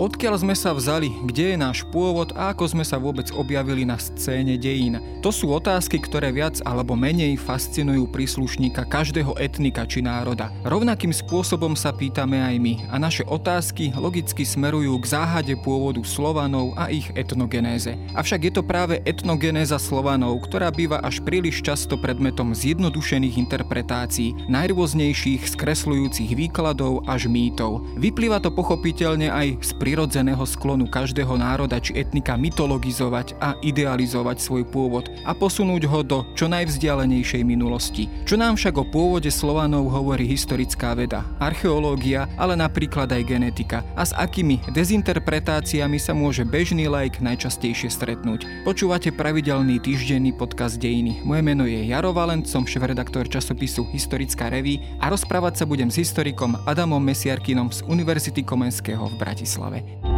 Odkiaľ sme sa vzali, kde je náš pôvod a ako sme sa vôbec objavili na scéne dejín? To sú otázky, ktoré viac alebo menej fascinujú príslušníka každého etnika či národa. Rovnakým spôsobom sa pýtame aj my a naše otázky logicky smerujú k záhade pôvodu Slovanov a ich etnogenéze. Avšak je to práve etnogenéza Slovanov, ktorá býva až príliš často predmetom zjednodušených interpretácií, najrôznejších skresľujúcich výkladov až mýtov. Vyplýva to pochopiteľne aj z prirodzeného sklonu každého národa či etnika mytologizovať a idealizovať svoj pôvod a posunúť ho do čo najvzdialenejšej minulosti. Čo nám však o pôvode Slovanov hovorí historická veda, archeológia, ale napríklad aj genetika a s akými dezinterpretáciami sa môže bežný like najčastejšie stretnúť. Počúvate pravidelný týždenný podcast Dejiny. Moje meno je Jaro Valent, som šéf-redaktor časopisu Historická reví a rozprávať sa budem s historikom Adamom Mesiarkinom z Univerzity Komenského v Bratislave. why.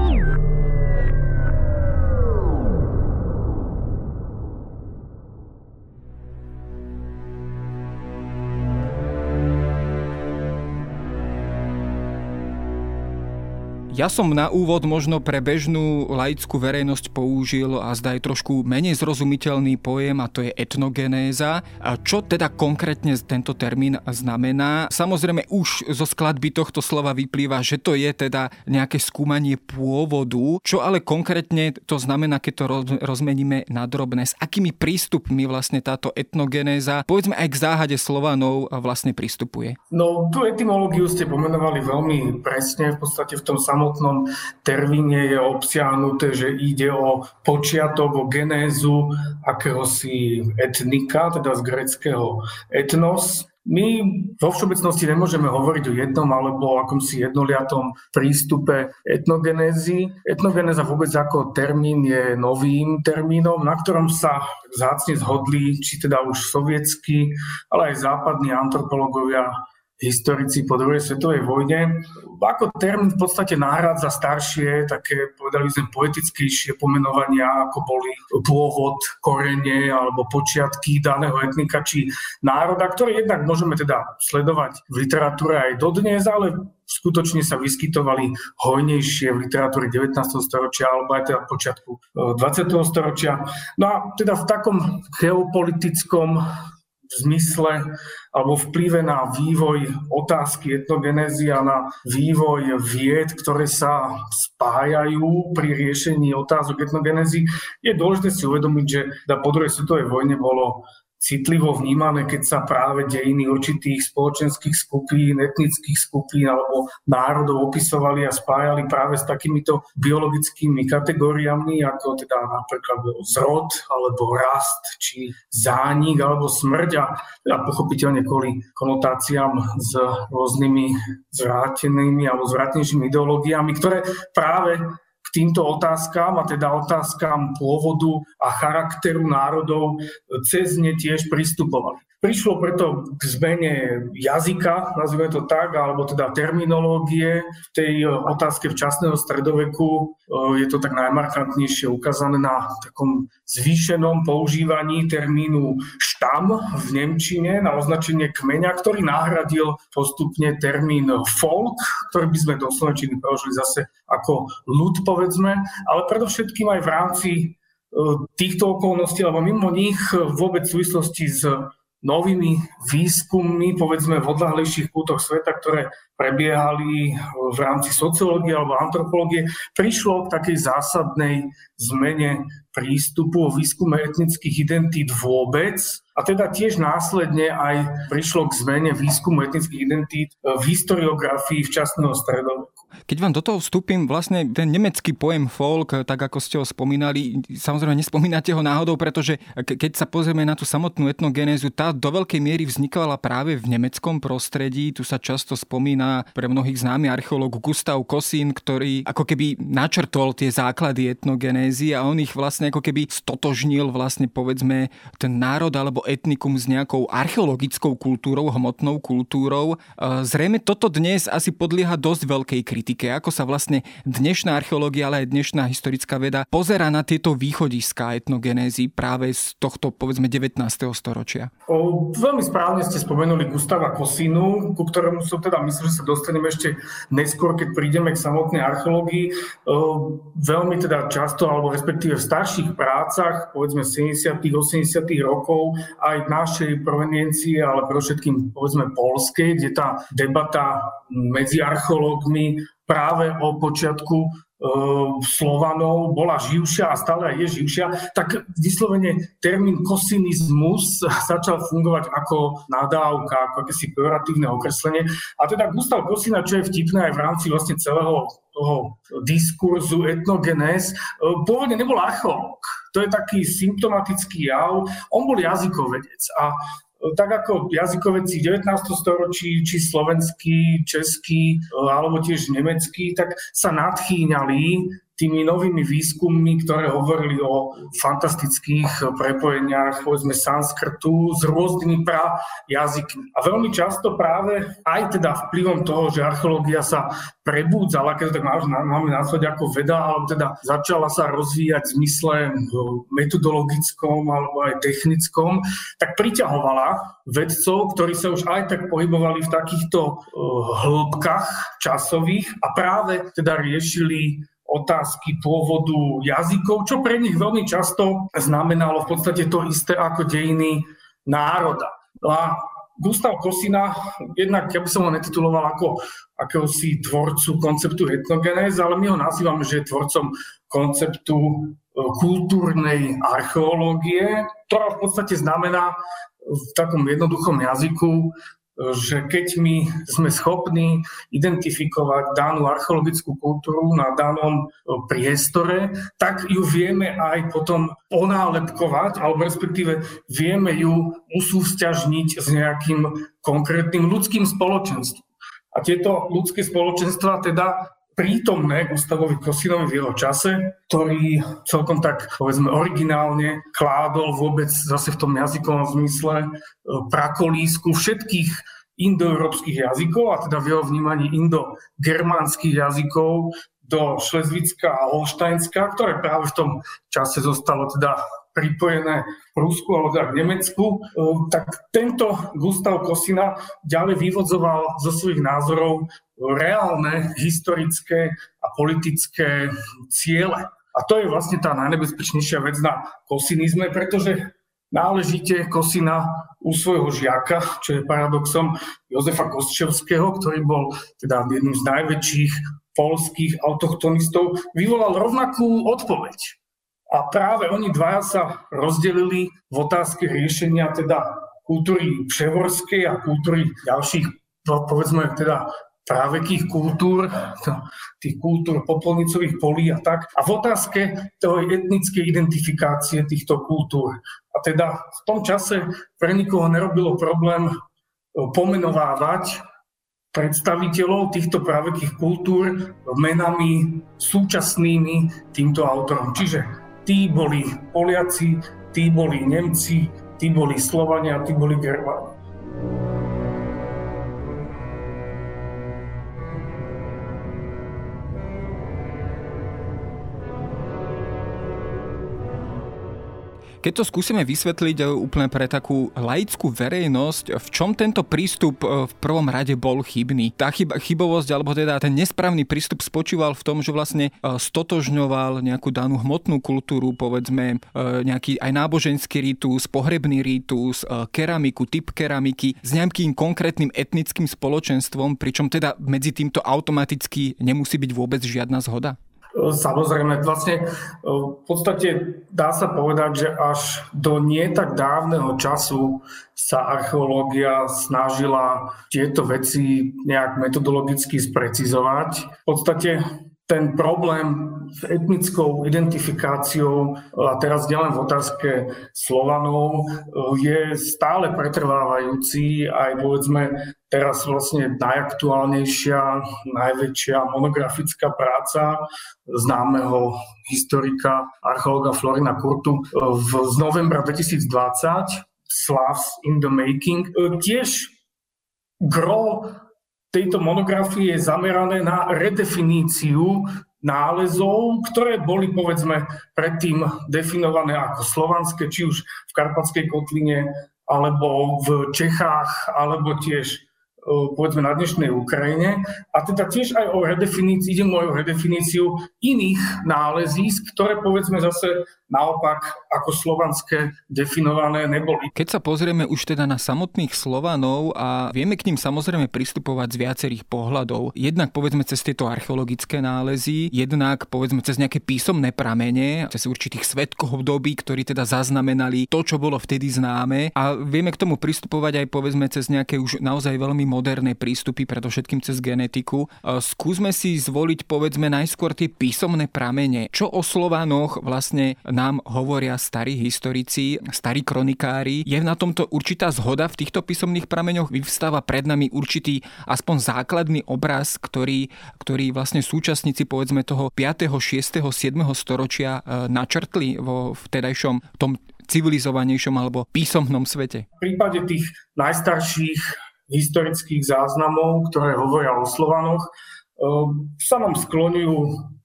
Ja som na úvod možno pre bežnú laickú verejnosť použil a zdaj trošku menej zrozumiteľný pojem a to je etnogenéza. A čo teda konkrétne tento termín znamená? Samozrejme už zo skladby tohto slova vyplýva, že to je teda nejaké skúmanie pôvodu. Čo ale konkrétne to znamená, keď to rozmeníme na drobné? S akými prístupmi vlastne táto etnogenéza, povedzme aj k záhade Slovanov vlastne pristupuje? No, tú etymológiu ste pomenovali veľmi presne, v podstate v tom samom samotnom termíne je obsiahnuté, že ide o počiatok, o genézu akéhosi etnika, teda z greckého etnos, my vo všeobecnosti nemôžeme hovoriť o jednom alebo akomsi jednoliatom prístupe etnogenézy. Etnogenéza vôbec ako termín je novým termínom, na ktorom sa zácne zhodli, či teda už sovietskí, ale aj západní antropológovia historici po druhej svetovej vojne. Ako termín v podstate nahrádza staršie, také povedali sme poetickejšie pomenovania, ako boli pôvod, korene alebo počiatky daného etnika či národa, ktoré jednak môžeme teda sledovať v literatúre aj dodnes, ale skutočne sa vyskytovali hojnejšie v literatúre 19. storočia alebo aj teda počiatku 20. E, storočia. No a teda v takom geopolitickom zmysle alebo vplyve na vývoj otázky etnogenézy a na vývoj vied, ktoré sa spájajú pri riešení otázok etnogenézy, je dôležité si uvedomiť, že po druhej svetovej vojne bolo citlivo vnímané, keď sa práve dejiny určitých spoločenských skupín, etnických skupín alebo národov opisovali a spájali práve s takýmito biologickými kategóriami, ako teda napríklad zrod, alebo rast, či zánik, alebo smrť. A teda pochopiteľne kvôli konotáciám s rôznymi zvrátenými alebo zvrátenejšími ideológiami, ktoré práve týmto otázkam, a teda otázkam pôvodu a charakteru národov, cez ne tiež pristupovali. Prišlo preto k zmene jazyka, nazvime to tak, alebo teda terminológie. V tej otázke včasného stredoveku je to tak najmarkantnejšie ukázané na takom zvýšenom používaní termínu štam v Nemčine na označenie kmeňa, ktorý nahradil postupne termín folk, ktorý by sme do Slovenčiny preložili zase ako ľud, povedzme, ale predovšetkým aj v rámci týchto okolností, alebo mimo nich vôbec v súvislosti s novými výskummi, povedzme v odlahlejších kútoch sveta, ktoré prebiehali v rámci sociológie alebo antropológie, prišlo k takej zásadnej zmene prístupu o výskume etnických identít vôbec a teda tiež následne aj prišlo k zmene výskumu etnických identít v historiografii včasného stredoveku. Keď vám do toho vstúpim, vlastne ten nemecký pojem folk, tak ako ste ho spomínali, samozrejme nespomínate ho náhodou, pretože keď sa pozrieme na tú samotnú etnogenézu, tá do veľkej miery vznikala práve v nemeckom prostredí. Tu sa často spomína pre mnohých známy archeológ Gustav Kosín, ktorý ako keby načrtol tie základy etnogenézy a on ich vlastne ako keby stotožnil vlastne povedzme ten národ alebo etnikum s nejakou archeologickou kultúrou, hmotnou kultúrou. Zrejme toto dnes asi podlieha dosť veľkej kritike, ako sa vlastne dnešná archeológia, ale aj dnešná historická veda pozera na tieto východiska etnogenézy práve z tohto, povedzme, 19. storočia? O, veľmi správne ste spomenuli Gustava Kosinu, ku ktorému som teda myslel, že sa sa dostaneme ešte neskôr, keď prídeme k samotnej archeológii. E, veľmi teda často, alebo respektíve v starších prácach, povedzme 70 80 rokov, aj našej proveniencii, ale pre všetkým povedzme polskej, kde tá debata medzi archeológmi práve o počiatku Ehm, Slovanov bola živšia a stále je živšia, tak vyslovene termín kosinizmus začal fungovať ako nadávka, ako akési pejoratívne okreslenie. A teda Gustav Kosina, čo je vtipné aj v rámci vlastne celého toho diskurzu etnogenes, pôvodne nebol archeológ. To je taký symptomatický jav. On bol jazykovedec a tak ako jazykovedci 19. storočí, či slovenský, český, alebo tiež nemecký, tak sa nadchýňali tými novými výskummi, ktoré hovorili o fantastických prepojeniach, povedzme sanskrtu s rôznymi pra jazykmi. A veľmi často práve aj teda vplyvom toho, že archeológia sa prebúdzala, keď to tak máme nazvať ako veda, alebo teda začala sa rozvíjať v zmysle metodologickom alebo aj technickom, tak priťahovala vedcov, ktorí sa už aj tak pohybovali v takýchto uh, hĺbkach časových a práve teda riešili otázky pôvodu jazykov, čo pre nich veľmi často znamenalo v podstate to isté ako dejiny národa. No a Gustav Kosina, jednak ja by som ho netituloval ako akéhosi tvorcu konceptu etnogenéz, ale my ho nazývame, že je tvorcom konceptu e, kultúrnej archeológie, ktorá v podstate znamená v takom jednoduchom jazyku že keď my sme schopní identifikovať danú archeologickú kultúru na danom e, priestore, tak ju vieme aj potom onálepkovať, alebo respektíve vieme ju usúvzťažniť s nejakým konkrétnym ľudským spoločenstvom. A tieto ľudské spoločenstva teda prítomné Gustavovi Kosinovi v jeho čase, ktorý celkom tak, povedzme, originálne kládol vôbec zase v tom jazykovom zmysle e, prakolísku všetkých indoeurópskych jazykov, a teda v jeho vnímaní indogermánskych jazykov do Šlezvicka a Holštajnska, ktoré práve v tom čase zostalo teda pripojené v Rusku alebo teda v Nemecku, e, tak tento Gustav Kosina ďalej vyvodzoval zo svojich názorov reálne historické a politické ciele. A to je vlastne tá najnebezpečnejšia vec na kosinizme, pretože náležite Kosina u svojho žiaka, čo je paradoxom Jozefa Kostčevského, ktorý bol teda jedným z najväčších polských autochtonistov, vyvolal rovnakú odpoveď. A práve oni dvaja sa rozdelili v otázke riešenia teda kultúry převorskej a kultúry ďalších, povedzme teda právekých kultúr, tých kultúr popolnicových polí a tak. A v otázke tej etnickej identifikácie týchto kultúr. A teda v tom čase pre nikoho nerobilo problém e, pomenovávať predstaviteľov týchto právekých kultúr menami súčasnými týmto autorom. Čiže tí boli Poliaci, tí boli Nemci, tí boli Slovania, tí boli Germáni. Keď to skúsime vysvetliť e, úplne pre takú laickú verejnosť, v čom tento prístup e, v prvom rade bol chybný? Tá chyba, chybovosť, alebo teda ten nesprávny prístup spočíval v tom, že vlastne e, stotožňoval nejakú danú hmotnú kultúru, povedzme nejaký aj náboženský rítus, pohrebný rítus, keramiku, typ keramiky s nejakým konkrétnym etnickým spoločenstvom, pričom teda medzi týmto automaticky nemusí byť vôbec žiadna zhoda? Samozrejme, vlastne e, v podstate dá sa povedať, že až do nie tak dávneho času sa archeológia snažila tieto veci nejak metodologicky sprecizovať. V podstate ten problém s etnickou identifikáciou, a teraz nielen v otázke Slovanov, je stále pretrvávajúci aj povedzme teraz vlastne najaktuálnejšia, najväčšia monografická práca známeho historika, archeologa Florina Kurtu v, z novembra 2020 Slavs in the Making. Tiež gro tejto monografie je zamerané na redefiníciu nálezov, ktoré boli povedzme predtým definované ako slovanské, či už v Karpatskej kotline, alebo v Čechách, alebo tiež povedzme na dnešnej Ukrajine a teda tiež aj o redefinícii, ide o redefiníciu iných nálezísk, ktoré povedzme zase naopak ako slovanské definované neboli. Keď sa pozrieme už teda na samotných Slovanov a vieme k ním samozrejme pristupovať z viacerých pohľadov, jednak povedzme cez tieto archeologické nálezy, jednak povedzme cez nejaké písomné pramene, cez určitých svetkov doby, ktorí teda zaznamenali to, čo bolo vtedy známe a vieme k tomu pristupovať aj povedzme cez nejaké už naozaj veľmi moderné prístupy, predovšetkým cez genetiku. Skúsme si zvoliť povedzme najskôr tie písomné pramene. Čo o Slovanoch vlastne nám hovoria starí historici, starí kronikári. Je na tomto určitá zhoda v týchto písomných prameňoch? Vyvstáva pred nami určitý aspoň základný obraz, ktorý, ktorý vlastne súčasníci povedzme toho 5., 6., 7. storočia e, načrtli vo vtedajšom tom civilizovanejšom alebo písomnom svete? V prípade tých najstarších historických záznamov, ktoré hovoria o Slovanoch, e, sa nám skloňujú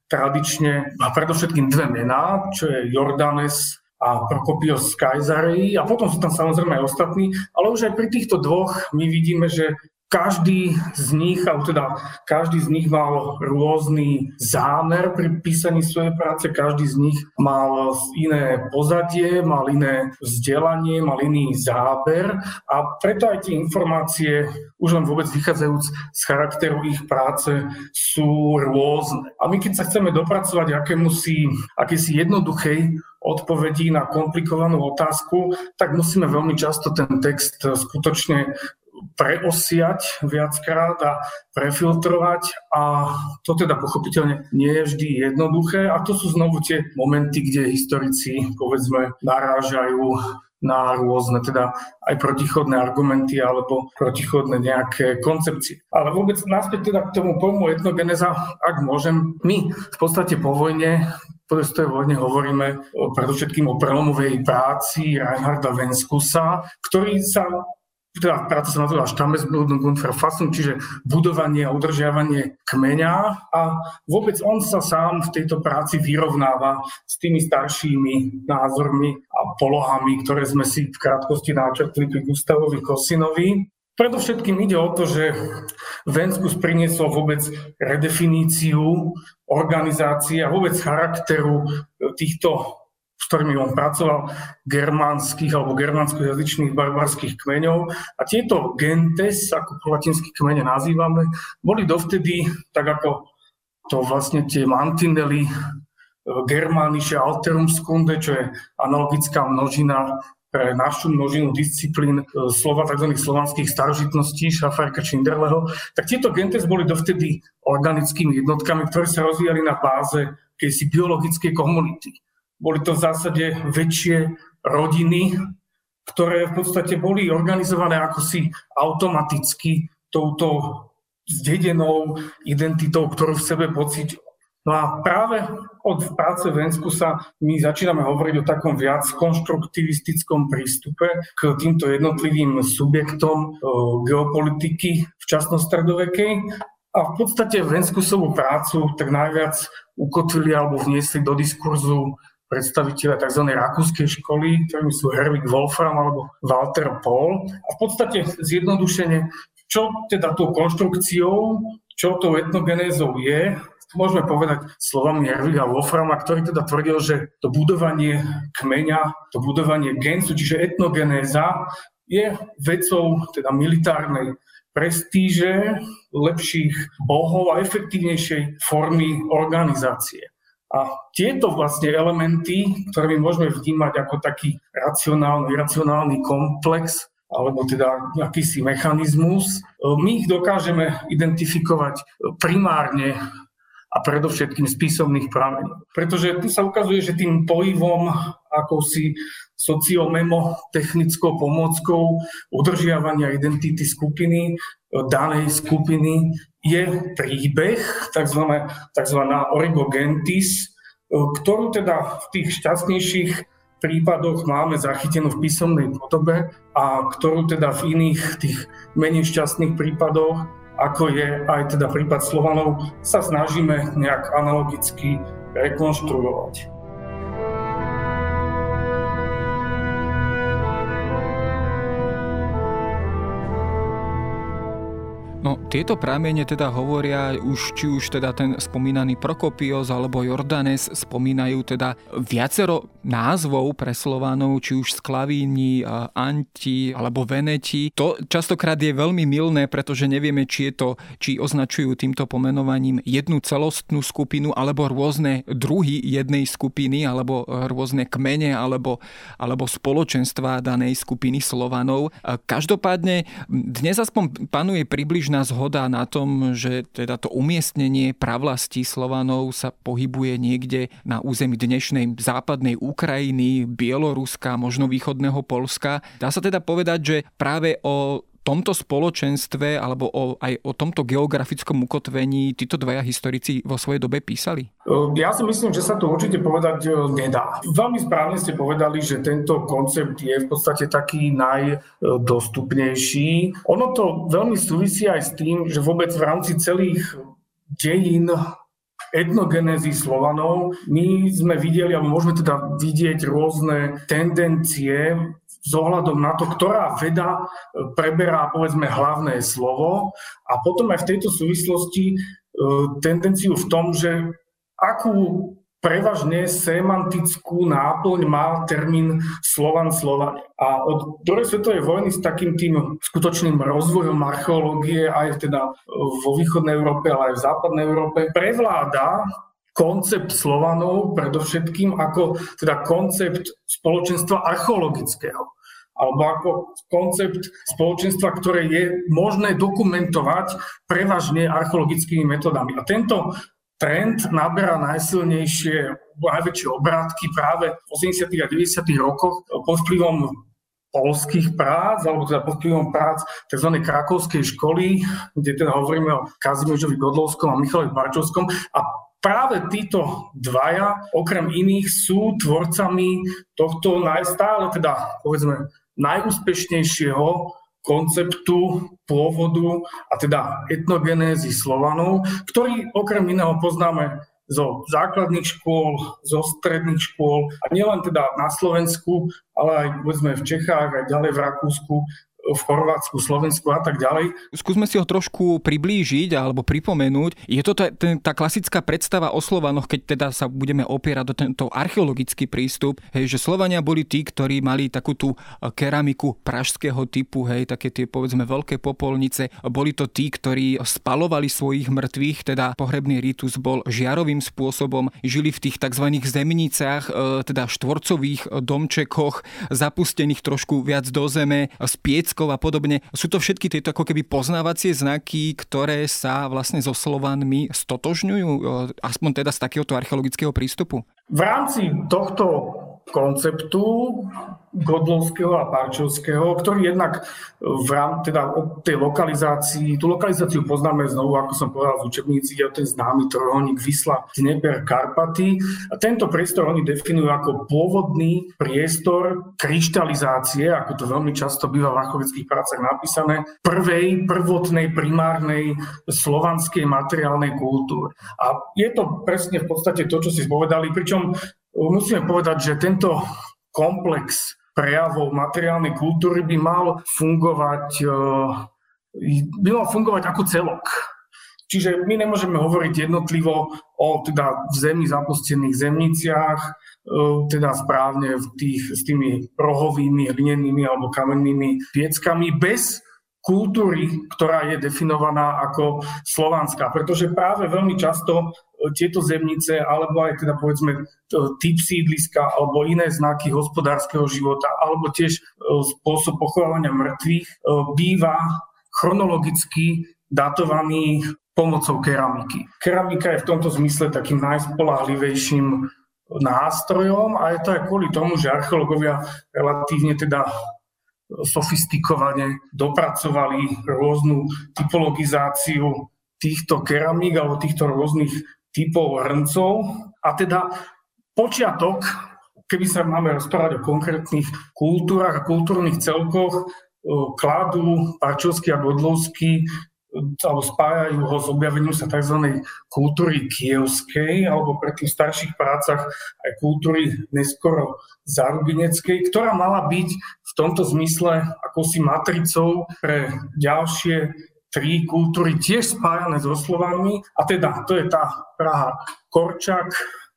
tradične a predovšetkým dve mená, čo je Jordanes a Prokopios z Kajzarei a potom sú tam samozrejme aj ostatní, ale už aj pri týchto dvoch my vidíme, že každý z nich, alebo teda každý z nich mal rôzny zámer pri písaní svojej práce, každý z nich mal iné pozadie, mal iné vzdelanie, mal iný záber a preto aj tie informácie, už len vôbec vychádzajúc z charakteru ich práce, sú rôzne. A my keď sa chceme dopracovať akémusi, akési jednoduchej odpovedí na komplikovanú otázku, tak musíme veľmi často ten text skutočne preosiať viackrát a prefiltrovať. A to teda pochopiteľne nie je vždy jednoduché. A to sú znovu tie momenty, kde historici povedzme narážajú na rôzne teda aj protichodné argumenty alebo protichodné nejaké koncepcie. Ale vôbec naspäť teda k tomu pojmu etnogeneza, ak môžem, my v podstate po vojne po tej vojne hovoríme predovšetkým o prelomovej práci Reinharda Venskusa, ktorý sa teda práca sa nazýva Stammesbildung und Verfassung, čiže budovanie a udržiavanie kmeňa a vôbec on sa sám v tejto práci vyrovnáva s tými staršími názormi a polohami, ktoré sme si v krátkosti načrtli pri Gustavovi Kosinovi. Predovšetkým ide o to, že Venskus priniesol vôbec redefiníciu organizácie a vôbec charakteru týchto s ktorými on pracoval, germánskych alebo germánsko-jazyčných barbarských kmeňov. A tieto gentes, ako po latinsky kmene nazývame, boli dovtedy, tak ako to vlastne tie mantinely Germánische Alterumskunde, čo je analogická množina pre našu množinu disciplín e, slova tzv. slovanských starožitností Šafárka Činderleho, tak tieto gentes boli dovtedy organickými jednotkami, ktoré sa rozvíjali na báze kejsi biologickej komunity. Boli to v zásade väčšie rodiny, ktoré v podstate boli organizované ako si automaticky touto zdedenou identitou, ktorú v sebe pocit. No a práve od práce Vensku sa my začíname hovoriť o takom viac konštruktivistickom prístupe k týmto jednotlivým subjektom geopolitiky v časnostredovekej. A v podstate Venskusovú prácu tak najviac ukotvili alebo vniesli do diskurzu predstaviteľe tzv. rakúskej školy, ktorými sú Herwig Wolfram alebo Walter Paul. A v podstate zjednodušene, čo teda tou konštrukciou, čo tou etnogenézou je, môžeme povedať slovami Herwiga Wolframa, ktorý teda tvrdil, že to budovanie kmeňa, to budovanie gensu, čiže etnogenéza, je vecou teda militárnej prestíže, lepších bohov a efektívnejšej formy organizácie. A tieto vlastne elementy, ktoré my môžeme vnímať ako taký racionálny, iracionálny komplex, alebo teda akýsi mechanizmus, my ich dokážeme identifikovať primárne a predovšetkým z písomných prameňov. Pretože tu sa ukazuje, že tým pohyvom akousi sociomemo technickou pomôckou udržiavania identity skupiny, danej skupiny je príbeh, tzv. tzv. origogentis, ktorú teda v tých šťastnejších prípadoch máme zachytenú v písomnej podobe a ktorú teda v iných tých menej šťastných prípadoch, ako je aj teda prípad Slovanov, sa snažíme nejak analogicky rekonštruovať. No, tieto pramene teda hovoria už, či už teda ten spomínaný Prokopios alebo Jordanes spomínajú teda viacero názvov pre Slovanov, či už Sklavíni, Anti alebo Veneti. To častokrát je veľmi milné, pretože nevieme, či je to, či označujú týmto pomenovaním jednu celostnú skupinu alebo rôzne druhy jednej skupiny alebo rôzne kmene alebo, alebo spoločenstva danej skupiny Slovanov. Každopádne dnes aspoň panuje približne bežná zhoda na tom, že teda to umiestnenie pravlasti Slovanov sa pohybuje niekde na území dnešnej západnej Ukrajiny, Bieloruska, možno východného Polska. Dá sa teda povedať, že práve o tomto spoločenstve alebo o, aj o tomto geografickom ukotvení títo dvaja historici vo svojej dobe písali? Ja si myslím, že sa to určite povedať nedá. Veľmi správne ste povedali, že tento koncept je v podstate taký najdostupnejší. Ono to veľmi súvisí aj s tým, že vôbec v rámci celých dejín etnogenézy Slovanov. My sme videli, alebo môžeme teda vidieť rôzne tendencie s ohľadom na to, ktorá veda e, preberá povedzme hlavné slovo a potom aj v tejto súvislosti e, tendenciu v tom, že akú prevažne semantickú náplň má termín Slovan Slovan. A od druhej svetovej vojny s takým tým skutočným rozvojom archeológie aj teda vo východnej Európe, ale aj v západnej Európe prevláda koncept Slovanov predovšetkým ako teda koncept spoločenstva archeologického alebo ako koncept spoločenstva, ktoré je možné dokumentovať prevažne archeologickými metodami. A tento trend naberá najsilnejšie, najväčšie obrátky práve v 80. a 90. rokoch pod vplyvom polských prác, alebo teda pod vplyvom prác tzv. krakovskej školy, kde teda hovoríme o Kazimiežovi Godlovskom a Michalovi Barčovskom. A práve títo dvaja, okrem iných, sú tvorcami tohto najstále, teda povedzme najúspešnejšieho konceptu pôvodu a teda etnogenézy Slovanov, ktorý okrem iného poznáme zo základných škôl, zo stredných škôl a nielen teda na Slovensku, ale aj povedzme v Čechách, aj ďalej v Rakúsku, v Chorvátsku, Slovensku a tak ďalej. Skúsme si ho trošku priblížiť alebo pripomenúť. Je to tá, klasická predstava o Slovanoch, keď teda sa budeme opierať do tento archeologický prístup, hej, že Slovania boli tí, ktorí mali takú tú e, keramiku pražského typu, hej, také tie povedzme veľké popolnice. Boli to tí, ktorí spalovali svojich mŕtvych, teda pohrebný ritus bol žiarovým spôsobom, žili v tých tzv. zemnicách, e, teda štvorcových domčekoch, zapustených trošku viac do zeme, s jazyskov a podobne. Sú to všetky tieto ako keby poznávacie znaky, ktoré sa vlastne so Slovanmi stotožňujú, e, aspoň teda z takéhoto archeologického prístupu? V rámci tohto konceptu Godlovského a Parčovského, ktorý jednak v rám, teda o tej lokalizácii, tú lokalizáciu poznáme znovu, ako som povedal v učebníci, ide o ten známy trojuholník Vysla, Dneper, Karpaty. A tento priestor oni definujú ako pôvodný priestor kryštalizácie, ako to veľmi často býva v archeologických prácach napísané, prvej, prvotnej, primárnej slovanskej materiálnej kultúry. A je to presne v podstate to, čo si povedali, pričom musíme povedať, že tento komplex prejavov materiálnej kultúry by mal fungovať, eh, by mal fungovať ako celok. Čiže my nemôžeme hovoriť jednotlivo o teda v zemi zapustených zemniciach, eh, teda správne v tých, s tými rohovými, hlinenými alebo kamennými pieckami bez kultúry, ktorá je definovaná ako slovanská. Pretože práve veľmi často tieto zemnice, alebo aj teda povedzme typ sídliska, alebo iné znaky hospodárskeho života, alebo tiež e, spôsob pochovávania mŕtvych e, býva chronologicky datovaný pomocou keramiky. Keramika je v tomto zmysle takým najspolahlivejším nástrojom a je to aj kvôli tomu, že archeológovia relatívne teda sofistikovane dopracovali rôznu typologizáciu týchto keramík alebo týchto rôznych typov hrncov. A teda počiatok, keby sa máme rozprávať o konkrétnych kultúrach a kultúrnych celkoch, kladú Parčovský a Godlovský alebo spájajú ho s objavením sa tzv. kultúry kievskej alebo pre tých starších prácach aj kultúry neskoro zarubineckej, ktorá mala byť v tomto zmysle akousi matricou pre ďalšie tri kultúry tiež spájané so Slovanmi a teda to je tá Praha Korčak,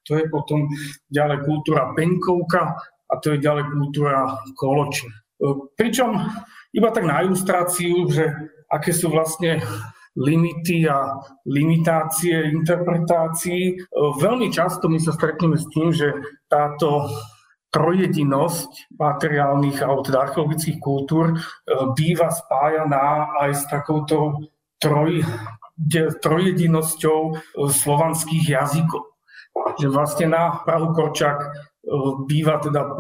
to je potom ďalej kultúra Peňkovka a to je ďalej kultúra Koločin. Pričom iba tak na ilustráciu, že aké sú vlastne limity a limitácie interpretácií. Veľmi často my sa stretneme s tým, že táto trojedinosť materiálnych alebo teda archeologických kultúr e, býva spájaná aj s takouto troj, trojedinosťou e, slovanských jazykov. Že vlastne na Prahu Korčak e, býva teda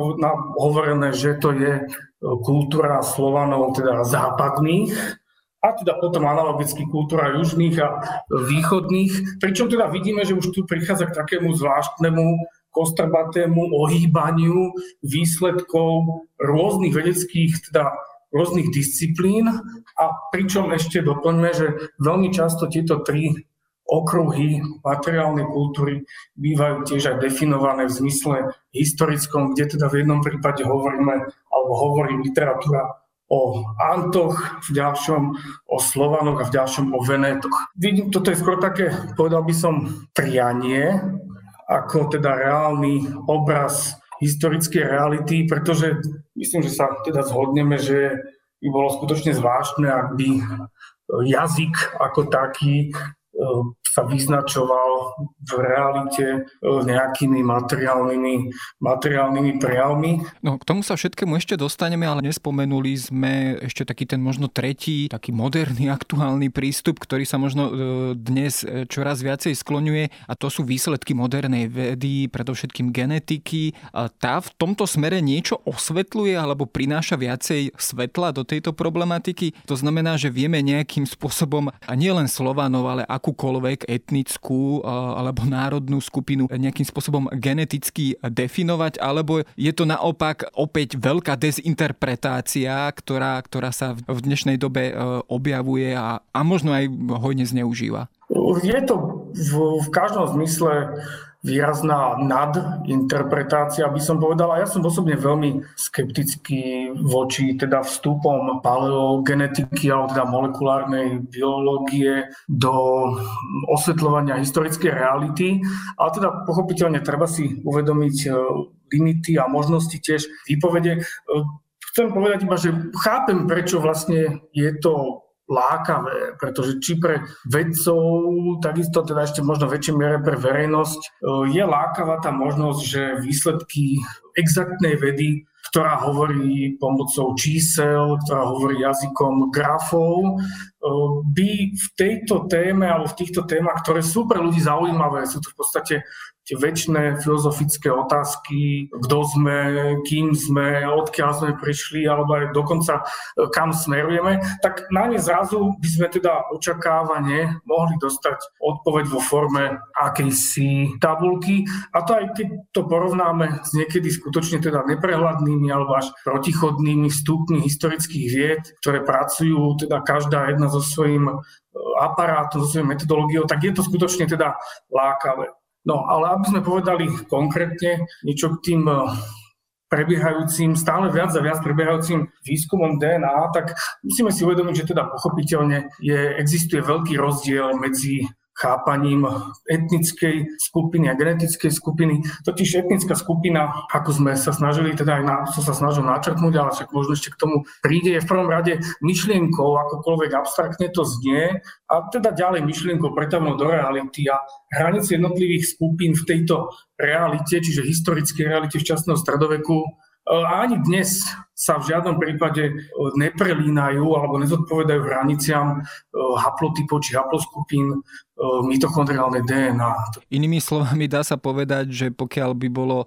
hovorené, že to je kultúra Slovanov teda západných, a teda potom analogicky kultúra južných a východných. Pričom teda vidíme, že už tu prichádza k takému zvláštnemu kostrbatému ohýbaniu výsledkov rôznych vedeckých, teda rôznych disciplín a pričom ešte doplňme, že veľmi často tieto tri okruhy materiálnej kultúry bývajú tiež aj definované v zmysle historickom, kde teda v jednom prípade hovoríme, alebo hovorí literatúra o Antoch, v ďalšom o Slovanoch a v ďalšom o Venétoch. Vidím, toto je skôr také, povedal by som, prianie ako teda reálny obraz historickej reality, pretože myslím, že sa teda zhodneme, že by bolo skutočne zvláštne, ak by jazyk ako taký sa vyznačoval v realite e, nejakými materiálnymi, materiálnymi prejavmi. No, k tomu sa všetkému ešte dostaneme, ale nespomenuli sme ešte taký ten možno tretí, taký moderný, aktuálny prístup, ktorý sa možno e, dnes čoraz viacej skloňuje a to sú výsledky modernej vedy, predovšetkým genetiky. A tá v tomto smere niečo osvetľuje alebo prináša viacej svetla do tejto problematiky. To znamená, že vieme nejakým spôsobom a nielen Slovanov, ale akúkoľvek etnickú alebo národnú skupinu nejakým spôsobom geneticky definovať, alebo je to naopak opäť veľká dezinterpretácia, ktorá, ktorá sa v dnešnej dobe e, objavuje a, a možno aj hojne zneužíva? Je to v, v každom zmysle výrazná nadinterpretácia, by som povedal. A ja som osobne veľmi skeptický voči teda vstupom paleogenetiky alebo teda molekulárnej biológie do osvetľovania historickej reality. Ale teda pochopiteľne treba si uvedomiť e, limity a možnosti tiež výpovede. E, chcem povedať iba, že chápem, prečo vlastne je to lákavé, pretože či pre vedcov, takisto teda ešte možno väčšej miere pre verejnosť, e, je lákavá tá možnosť, že výsledky exaktnej vedy ktorá hovorí pomocou čísel, ktorá hovorí jazykom grafov, by v tejto téme alebo v týchto témach, ktoré sú pre ľudí zaujímavé, sú to v podstate tie väčšie filozofické otázky, kto sme, kým sme, odkiaľ sme prišli, alebo aj dokonca e, kam smerujeme, tak na ne zrazu by sme teda očakávane mohli dostať odpoveď vo forme akejsi tabulky. A to aj keď to porovnáme s niekedy skutočne teda neprehľadnými alebo až protichodnými vstupmi historických vied, ktoré pracujú teda každá jedna so svojím e, aparátom, so svojou metodológiou, tak je to skutočne teda lákavé. No ale aby sme povedali konkrétne niečo k tým eh, prebiehajúcim, stále viac a viac prebiehajúcim výskumom DNA, tak musíme si uvedomiť, že teda pochopiteľne je, existuje veľký rozdiel medzi chápaním etnickej skupiny a genetickej skupiny. Totiž etnická skupina, ako sme sa snažili, teda aj na, som sa snažil načrtnúť, ale však možno ešte k tomu príde, je v prvom rade myšlienkou, akokoľvek abstraktne to znie, a teda ďalej myšlienkou pretavnou do reality a hranice jednotlivých skupín v tejto realite, čiže historickej realite včasného stredoveku, a ani dnes sa v žiadnom prípade e, neprelínajú alebo nezodpovedajú hraniciam e, haplotypov či haploskupín e, mitochondriálne DNA. Inými slovami dá sa povedať, že pokiaľ by bolo,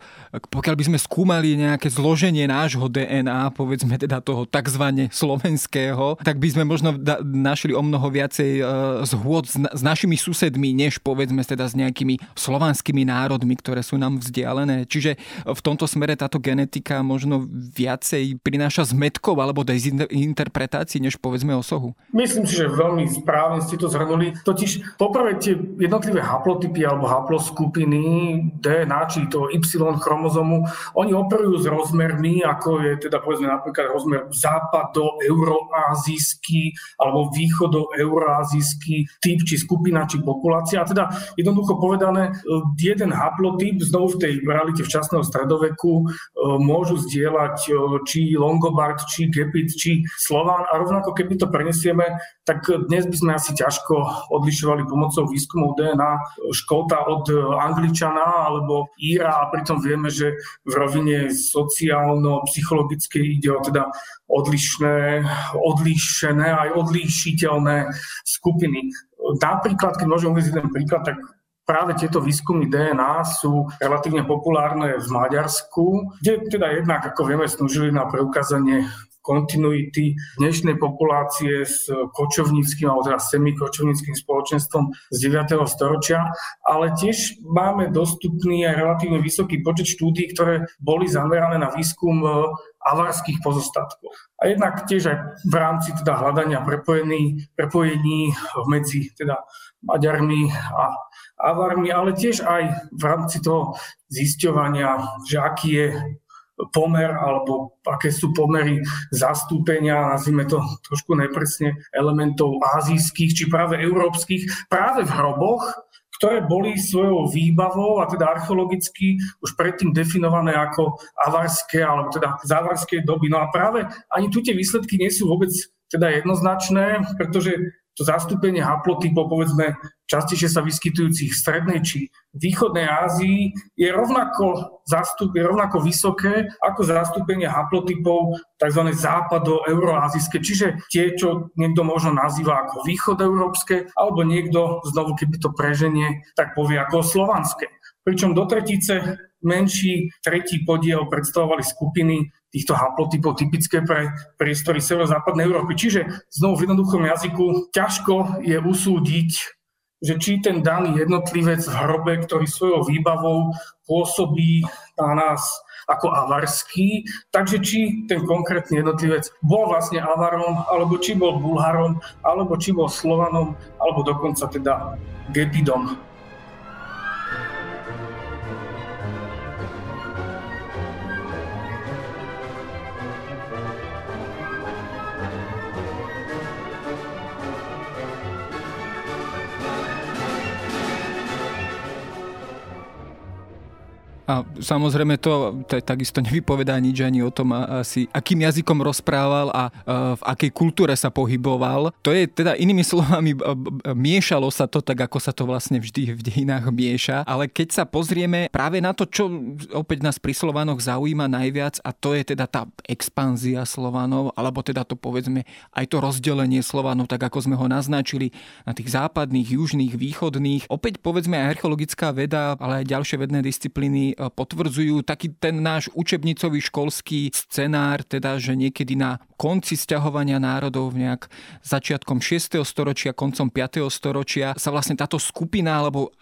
pokiaľ by sme skúmali nejaké zloženie nášho DNA, povedzme teda toho tzv. slovenského, tak by sme možno našli o mnoho viacej zhôd s našimi susedmi, než povedzme teda s nejakými slovanskými národmi, ktoré sú nám vzdialené. Čiže v tomto smere táto genetika možno viacej prináša zmetkov alebo dezinterpretácií, než povedzme osohu? Myslím si, že veľmi správne ste to zhrnuli. Totiž poprvé tie jednotlivé haplotypy alebo haploskupiny DNA, či to Y chromozomu, oni operujú s rozmermi, ako je teda povedzme napríklad rozmer západo-euroazijský alebo východo-euroazijský typ, či skupina, či populácia. A teda jednoducho povedané, jeden haplotyp znovu v tej realite včasného stredoveku môžu zdieľať či Longobard, či Gepit, či Slován a rovnako keby to prenesieme, tak dnes by sme asi ťažko odlišovali pomocou výskumov DNA Škóta od Angličana alebo Íra a pritom vieme, že v rovine sociálno-psychologickej ide o teda odlišné, odlišené aj odlíšiteľné skupiny. Napríklad, keď môžem uvieť jeden príklad, tak Práve tieto výskumy DNA sú relatívne populárne v Maďarsku, kde teda jednak, ako vieme, snúžili na preukázanie kontinuity dnešnej populácie s kočovníckým alebo teda semikočovníckým spoločenstvom z 9. storočia, ale tiež máme dostupný aj relatívne vysoký počet štúdí, ktoré boli zamerané na výskum e, avarských pozostatkov. A jednak tiež aj v rámci teda hľadania prepojení, prepojení medzi teda Maďarmi a Avarmi, ale tiež aj v rámci toho zisťovania, že aký je pomer alebo aké sú pomery zastúpenia, nazvime to trošku nepresne, elementov azijských či práve európskych, práve v hroboch, ktoré boli svojou výbavou a teda archeologicky už predtým definované ako avarské alebo teda závarské doby. No a práve ani tu tie výsledky nie sú vôbec teda jednoznačné, pretože to zastúpenie haplotypov, povedzme, častejšie sa vyskytujúcich v strednej či východnej Ázii, je rovnako, zastup, je rovnako vysoké ako zastúpenie haplotypov tzv. západo-euroazijské, čiže tie, čo niekto možno nazýva ako východoeurópske, alebo niekto, znovu keby to preženie, tak povie ako slovanské. Pričom do tretice menší tretí podiel predstavovali skupiny týchto haplotypov typické pre priestory severozápadnej Európy. Čiže znovu v jednoduchom jazyku ťažko je usúdiť, že či ten daný jednotlivec v hrobe, ktorý svojou výbavou pôsobí na nás ako avarský, takže či ten konkrétny jednotlivec bol vlastne avarom, alebo či bol bulharom, alebo či bol slovanom, alebo dokonca teda gepidom. A samozrejme to, to takisto nevypovedá nič ani o tom asi, akým jazykom rozprával a v akej kultúre sa pohyboval. To je teda inými slovami, miešalo sa to tak, ako sa to vlastne vždy v dejinách mieša. Ale keď sa pozrieme práve na to, čo opäť nás pri Slovanoch zaujíma najviac a to je teda tá expanzia Slovanov, alebo teda to povedzme aj to rozdelenie Slovanov, tak ako sme ho naznačili na tých západných, južných, východných. Opäť povedzme aj archeologická veda, ale aj ďalšie vedné disciplíny E, potvrdzujú taký ten náš učebnicový školský scenár, teda, že niekedy na konci sťahovania národov nejak začiatkom 6. storočia, koncom 5. storočia sa vlastne táto skupina alebo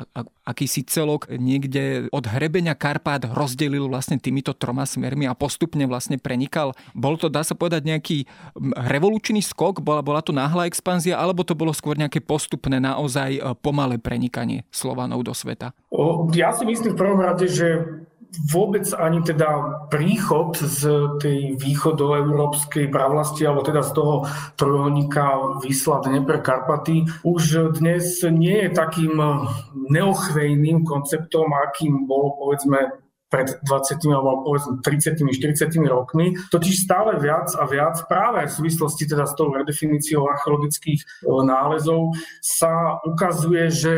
akýsi celok niekde od hrebenia Karpát rozdelil vlastne týmito troma smermi a postupne vlastne prenikal. Bol to, dá sa povedať, nejaký revolučný skok, bola, bola to náhla expanzia, alebo to bolo skôr nejaké postupné, naozaj e, pomalé prenikanie Slovanov do sveta? Ja si myslím v prvom rade, že vôbec ani teda príchod z tej východoeurópskej pravlasti, alebo teda z toho trojuholníka Vysla Dnepr Karpaty, už dnes nie je takým neochvejným konceptom, akým bolo povedzme pred 20 alebo povedzme 30 40 rokmi, totiž stále viac a viac práve v súvislosti teda s tou redefiníciou archeologických e, nálezov sa ukazuje, že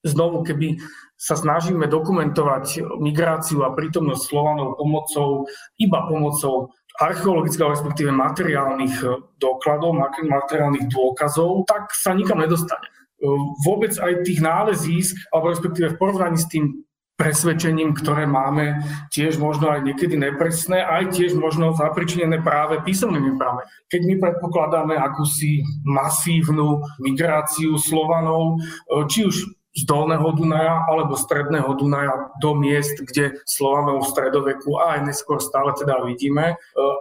znovu, keby sa snažíme dokumentovať migráciu a prítomnosť Slovanov pomocou, iba pomocou archeologického, respektíve materiálnych eh, dokladov, materiálnych dôkazov, tak sa nikam nedostane. Eh, vôbec aj tých nálezísk, alebo respektíve v porovnaní s tým presvedčením, ktoré máme, tiež možno aj niekedy nepresné, aj tiež možno zapričinené práve písomnými práve. Keď my predpokladáme akúsi masívnu migráciu Slovanov, eh, či už z dolného Dunaja alebo stredného Dunaja do miest, kde Slovanov v stredoveku a aj neskôr stále teda vidíme. E,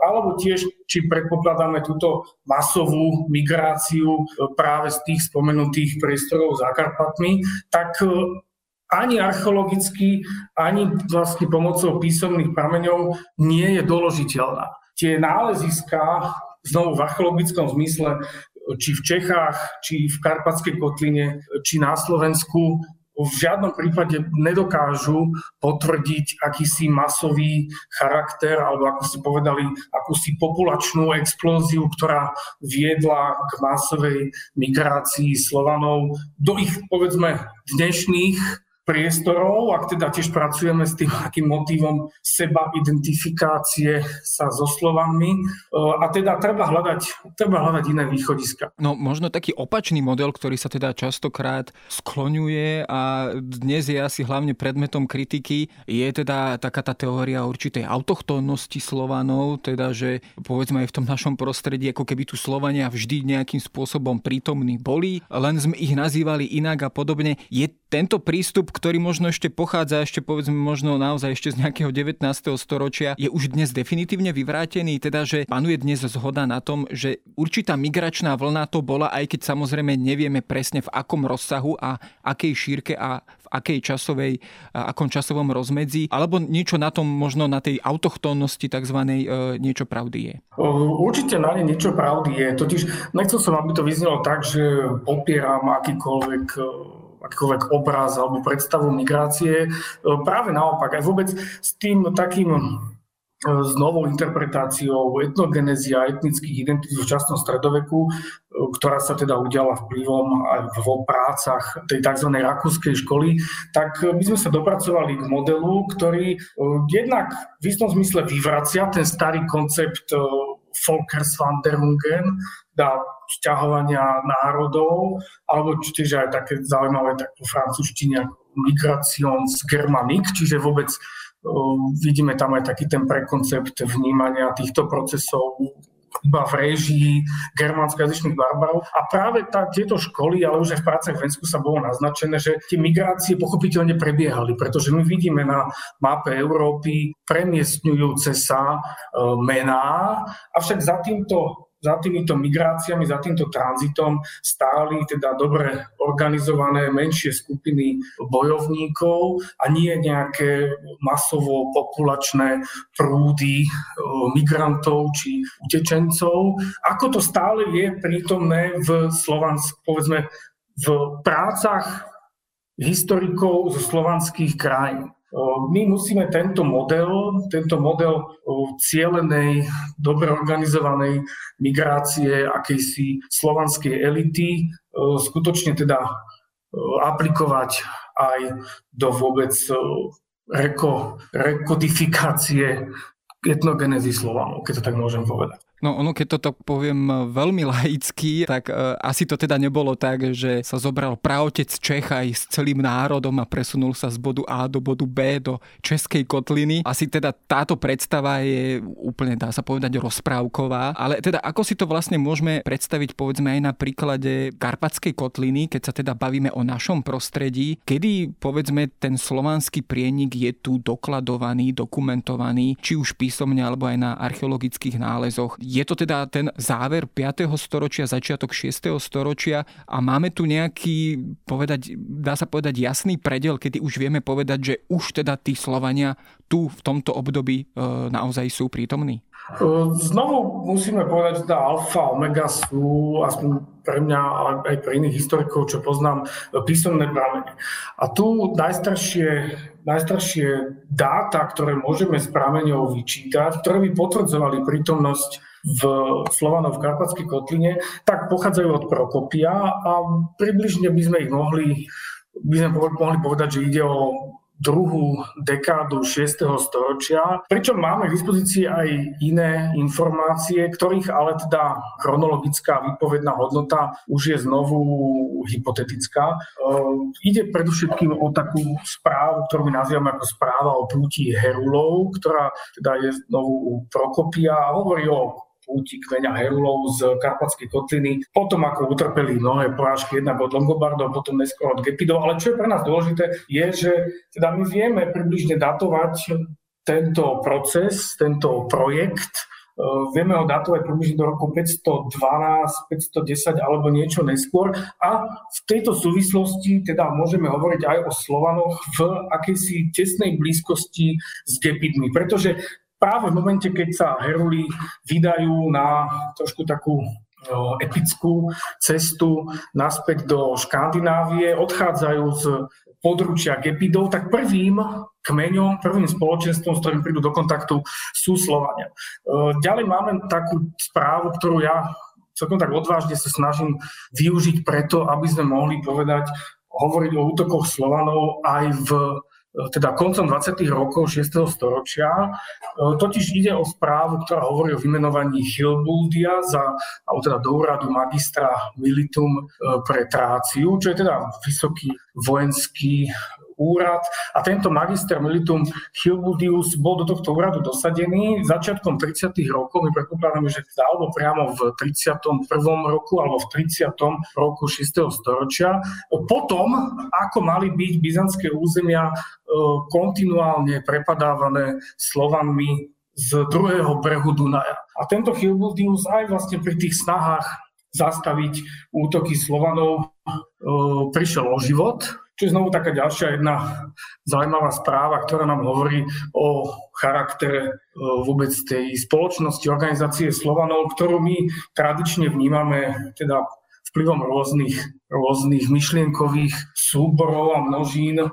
alebo tiež, či predpokladáme túto masovú migráciu e, práve z tých spomenutých priestorov za Karpatmi, tak e, ani archeologicky, ani vlastne pomocou písomných prameňov nie je doložiteľná. Tie náleziska, znovu v archeologickom zmysle, či v Čechách, či v Karpatskej kotline, či na Slovensku v žiadnom prípade nedokážu potvrdiť akýsi masový charakter, alebo ako ste povedali, akúsi populačnú explóziu, ktorá viedla k masovej migrácii Slovanov do ich, povedzme, dnešných priestorov, ak teda tiež pracujeme s tým akým motivom seba identifikácie sa so slovami. A teda treba hľadať, treba hľadať iné východiska. No možno taký opačný model, ktorý sa teda častokrát skloňuje a dnes je asi hlavne predmetom kritiky, je teda taká tá teória určitej autochtónnosti Slovanov, teda že povedzme aj v tom našom prostredí, ako keby tu Slovania vždy nejakým spôsobom prítomní boli, len sme ich nazývali inak a podobne. Je tento prístup, ktorý možno ešte pochádza ešte povedzme možno naozaj ešte z nejakého 19. storočia, je už dnes definitívne vyvrátený, teda že panuje dnes zhoda na tom, že určitá migračná vlna to bola, aj keď samozrejme nevieme presne v akom rozsahu a akej šírke a v akej časovej, akom časovom rozmedzi, alebo niečo na tom, možno na tej autochtónnosti tzv. E, niečo pravdy je? Určite na ne niečo pravdy je. Totiž nechcel som, aby to vyznelo tak, že popieram akýkoľvek e, akýkoľvek obraz alebo predstavu migrácie. E, práve naopak, aj vôbec s tým takým e, s novou interpretáciou etnogenézia etnických identít v časnom stredoveku, e, ktorá sa teda udiala vplyvom aj vo prácach tej tzv. rakúskej školy, tak my sme sa dopracovali k modelu, ktorý jednak v istom zmysle vyvracia ten starý koncept Volkerswanderungen, dá sťahovania národov, alebo tiež aj také zaujímavé tak po francúzštine migrations germanic, čiže vôbec uh, vidíme tam aj taký ten prekoncept vnímania týchto procesov iba v režii germánsko-jazyčných barbarov. A práve tá, tieto školy, ale už aj v prácach v Vensku sa bolo naznačené, že tie migrácie pochopiteľne prebiehali, pretože my vidíme na mape Európy premiestňujúce sa e, mená, avšak za týmto za týmito migráciami, za týmto tranzitom stáli teda dobre organizované menšie skupiny bojovníkov a nie nejaké masovo populačné prúdy e, migrantov či utečencov. Ako to stále je prítomné v Slovansk, povedzme, v prácach historikov zo slovanských krajín. My musíme tento model, tento model cielenej, dobre organizovanej migrácie akejsi slovanskej elity skutočne teda aplikovať aj do vôbec reko, rekodifikácie etnogenezy Slovanov, keď to tak môžem povedať. No ono, keď to tak poviem e, veľmi laicky, tak uh, asi to teda nebolo tak, že sa zobral praotec Čecha aj s celým národom a presunul sa z bodu A do bodu B do Českej kotliny. Asi teda táto predstava je úplne, dá sa povedať, rozprávková. Ale teda ako si to vlastne môžeme predstaviť povedzme aj na príklade Karpatskej kotliny, keď sa teda bavíme o našom prostredí, kedy povedzme ten slovanský prienik je tu dokladovaný, dokumentovaný, či už písomne alebo aj na archeologických nálezoch je to teda ten záver 5. storočia, začiatok 6. storočia a máme tu nejaký, povedať, dá sa povedať jasný predel, kedy už vieme povedať, že už teda tí Slovania tu v tomto období e, naozaj sú prítomní? E, znovu musíme povedať, že tá alfa, omega sú, aspoň pre mňa, ale aj pre iných historikov, čo poznám, písomné pramene. A tu najstaršie, najstaršie dáta, ktoré môžeme z prameňov vyčítať, ktoré by potvrdzovali prítomnosť v Slovanov v Karpatskej kotline, tak pochádzajú od Prokopia a približne by sme ich mohli, by sme mohli povedať, že ide o druhú dekádu 6. storočia, pričom máme k dispozícii aj iné informácie, ktorých ale teda chronologická výpovedná hodnota už je znovu hypotetická. E, ide predovšetkým o takú správu, ktorú my nazývame ako správa o prúti Herulov, ktorá teda je znovu Prokopia a hovorí o púti kmeňa Herulov z Karpatskej kotliny, potom ako utrpeli mnohé porážky jednak od Longobardov, potom neskôr od Gepidov. Ale čo je pre nás dôležité, je, že teda my vieme približne datovať tento proces, tento projekt Eh, vieme ho datovať približne do roku 512, 510 alebo niečo neskôr. A v tejto súvislosti teda môžeme hovoriť aj o Slovanoch v akejsi tesnej blízkosti s Gepidmi, pretože práve v momente, keď sa Heruli vydajú na trošku takú epickú cestu naspäť do Škandinávie, odchádzajú z područia Gepidov, tak prvým kmeňom, prvým spoločenstvom, s ktorým prídu do kontaktu, sú Slovania. Ďalej máme takú správu, ktorú ja celkom tak odvážne sa snažím využiť preto, aby sme mohli povedať, hovoriť o útokoch Slovanov aj v teda koncom 20. rokov 6. storočia. E, totiž ide o správu, ktorá hovorí o vymenovaní Hilbuldia za, alebo teda do úradu magistra militum e, pre Tráciu, čo je teda vysoký vojenský úrad a tento magister militum Hilbudius bol do tohto úradu dosadený začiatkom 30. rokov. My predpokladáme, že alebo priamo v 31. roku alebo v 30. roku 6. storočia. Potom, ako mali byť byzantské územia e, kontinuálne prepadávané Slovanmi z druhého brehu Dunaja. A tento Hilbudius aj vlastne pri tých snahách zastaviť útoky Slovanov e, prišiel o život čo je znovu taká ďalšia jedna zaujímavá správa, ktorá nám hovorí o charaktere e, vôbec tej spoločnosti, organizácie Slovanov, ktorú my tradične vnímame teda vplyvom rôznych, rôznych myšlienkových súborov a množín e,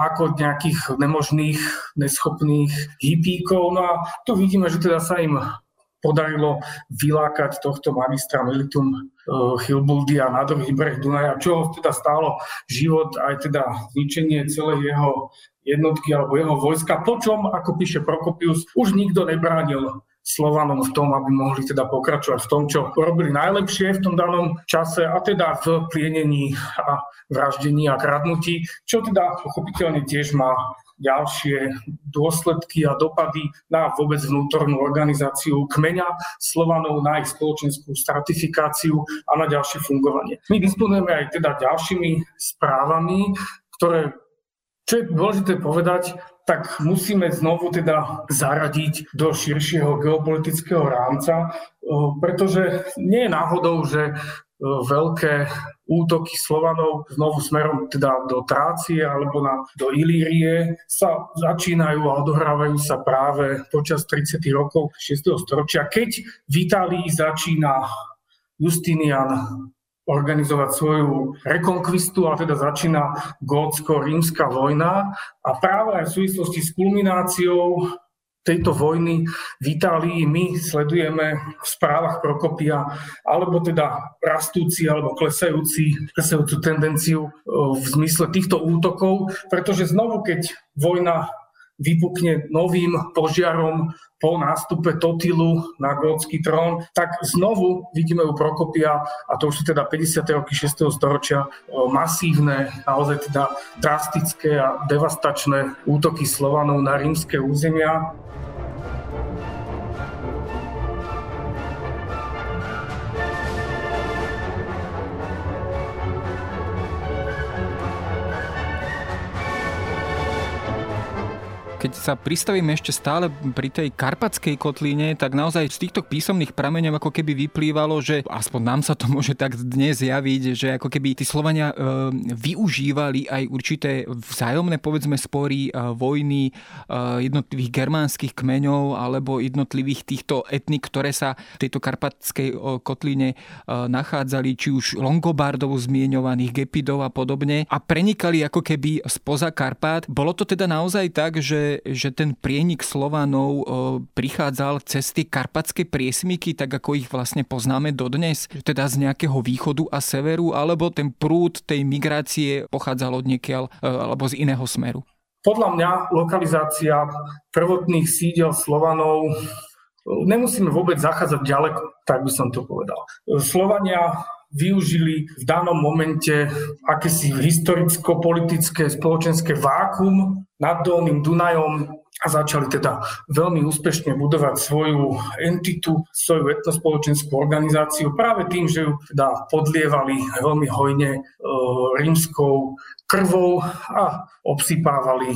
ako nejakých nemožných, neschopných hippíkov. No a tu vidíme, že teda sa im podarilo vylákať tohto magistra militum uh, Hilbuldia na druhý breh Dunaja, čo teda stálo? Život aj teda zničenie celej jeho jednotky alebo jeho vojska, počom, ako píše Prokopius, už nikto nebránil Slovanom v tom, aby mohli teda pokračovať v tom, čo robili najlepšie v tom danom čase a teda v plienení a vraždení a kradnutí, čo teda pochopiteľne tiež má ďalšie dôsledky a dopady na vôbec vnútornú organizáciu kmeňa Slovanov, na ich spoločenskú stratifikáciu a na ďalšie fungovanie. My disponujeme aj teda ďalšími správami, ktoré, čo je dôležité povedať, tak musíme znovu teda zaradiť do širšieho geopolitického rámca, pretože nie je náhodou, že veľké útoky Slovanov znovu smerom teda do Trácie alebo na, do Ilírie sa začínajú a odohrávajú sa práve počas 30. rokov 6. storočia, keď v Itálii začína Justinian organizovať svoju rekonkvistu a teda začína gótsko-rímska vojna a práve aj v súvislosti s kulmináciou tejto vojny v Itálii my sledujeme v správach Prokopia alebo teda rastúci alebo klesajúci, klesajúcu tendenciu e, v zmysle týchto útokov, pretože znovu, keď vojna vypukne novým požiarom po nástupe Totilu na gótsky trón, tak znovu vidíme u Prokopia, a to už sú teda 50. roky 6. storočia, e, masívne, naozaj teda drastické a devastačné útoky Slovanov na rímske územia. Keď sa pristavíme ešte stále pri tej karpatskej kotlíne, tak naozaj z týchto písomných prameňov ako keby vyplývalo, že aspoň nám sa to môže tak dnes javiť, že ako keby tí Slovania e, využívali aj určité vzájomné povedzme spory, e, vojny e, jednotlivých germánskych kmeňov alebo jednotlivých týchto etnik, ktoré sa v tejto karpatskej e, kotline e, nachádzali, či už Longobardov zmienovaných, Gepidov a podobne a prenikali ako keby spoza Karpát. Bolo to teda naozaj tak, že že, ten prienik Slovanov prichádzal cez tie karpatské priesmyky, tak ako ich vlastne poznáme dodnes, teda z nejakého východu a severu, alebo ten prúd tej migrácie pochádzal od niekiaľ alebo z iného smeru? Podľa mňa lokalizácia prvotných sídel Slovanov nemusíme vôbec zachádzať ďaleko, tak by som to povedal. Slovania využili v danom momente akési historicko-politické spoločenské vákum nad Dolným Dunajom a začali teda veľmi úspešne budovať svoju entitu, svoju etnospoločenskú organizáciu práve tým, že ju teda podlievali veľmi hojne e, rímskou krvou a obsypávali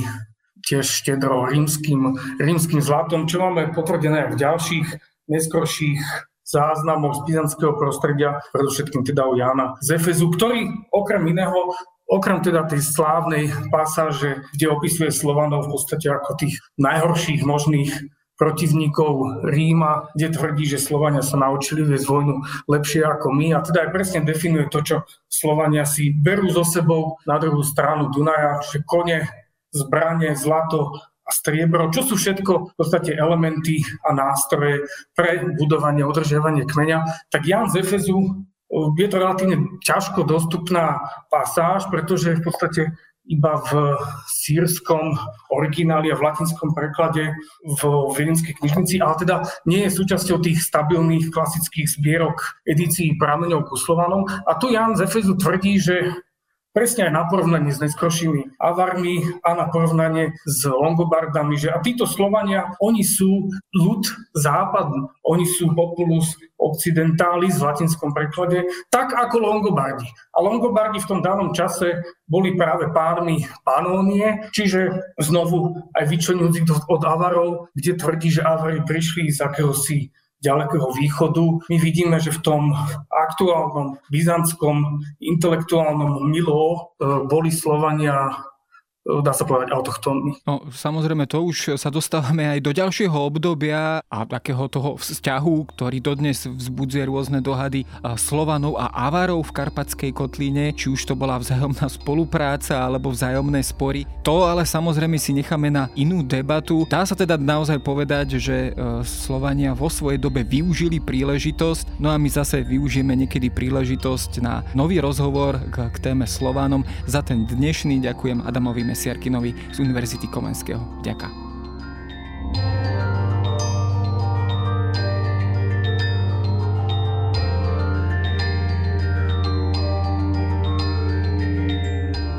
tiež štedro rímským, rímským zlatom, čo máme potvrdené aj v ďalších neskorších záznamoch z byzantského prostredia, predovšetkým teda u Jana z Efezu, ktorý okrem iného Okrem teda tej slávnej pasáže, kde opisuje Slovanov v podstate ako tých najhorších možných protivníkov Ríma, kde tvrdí, že Slovania sa naučili viesť vojnu lepšie ako my a teda aj presne definuje to, čo Slovania si berú so sebou. Na druhú stranu Dunaja, že kone, zbranie, zlato a striebro, čo sú všetko v podstate elementy a nástroje pre budovanie, udržiavanie kmeňa, tak Jan z Efezu je to relatívne ťažko dostupná pasáž, pretože v podstate iba v sírskom origináli a v latinskom preklade v Viedenskej knižnici, ale teda nie je súčasťou tých stabilných klasických zbierok edícií prameňov Kuslovanom. A tu Jan z Efezu tvrdí, že presne aj na porovnanie s neskôršími Avarmi a na porovnanie s Longobardami, že a títo Slovania, oni sú ľud západu, oni sú populus occidentalis v latinskom preklade, tak ako Longobardi. A Longobardi v tom danom čase boli práve pármi Panónie, čiže znovu aj vyčlenujúci od Avarov, kde tvrdí, že Avari prišli z akéhosi ďalekého východu. My vidíme, že v tom aktuálnom byzantskom intelektuálnom Milo e, boli Slovania dá sa povedať, autochtónny. No, samozrejme, to už sa dostávame aj do ďalšieho obdobia a takého toho vzťahu, ktorý dodnes vzbudzuje rôzne dohady Slovanov a Avarov v Karpatskej kotlíne, či už to bola vzájomná spolupráca alebo vzájomné spory. To ale samozrejme si necháme na inú debatu. Dá sa teda naozaj povedať, že e, Slovania vo svojej dobe využili príležitosť, no a my zase využijeme niekedy príležitosť na nový rozhovor k, k téme Slovanom. Za ten dnešný ďakujem Adamovi Mesiarkinovi z Univerzity Komenského. Ďakujem.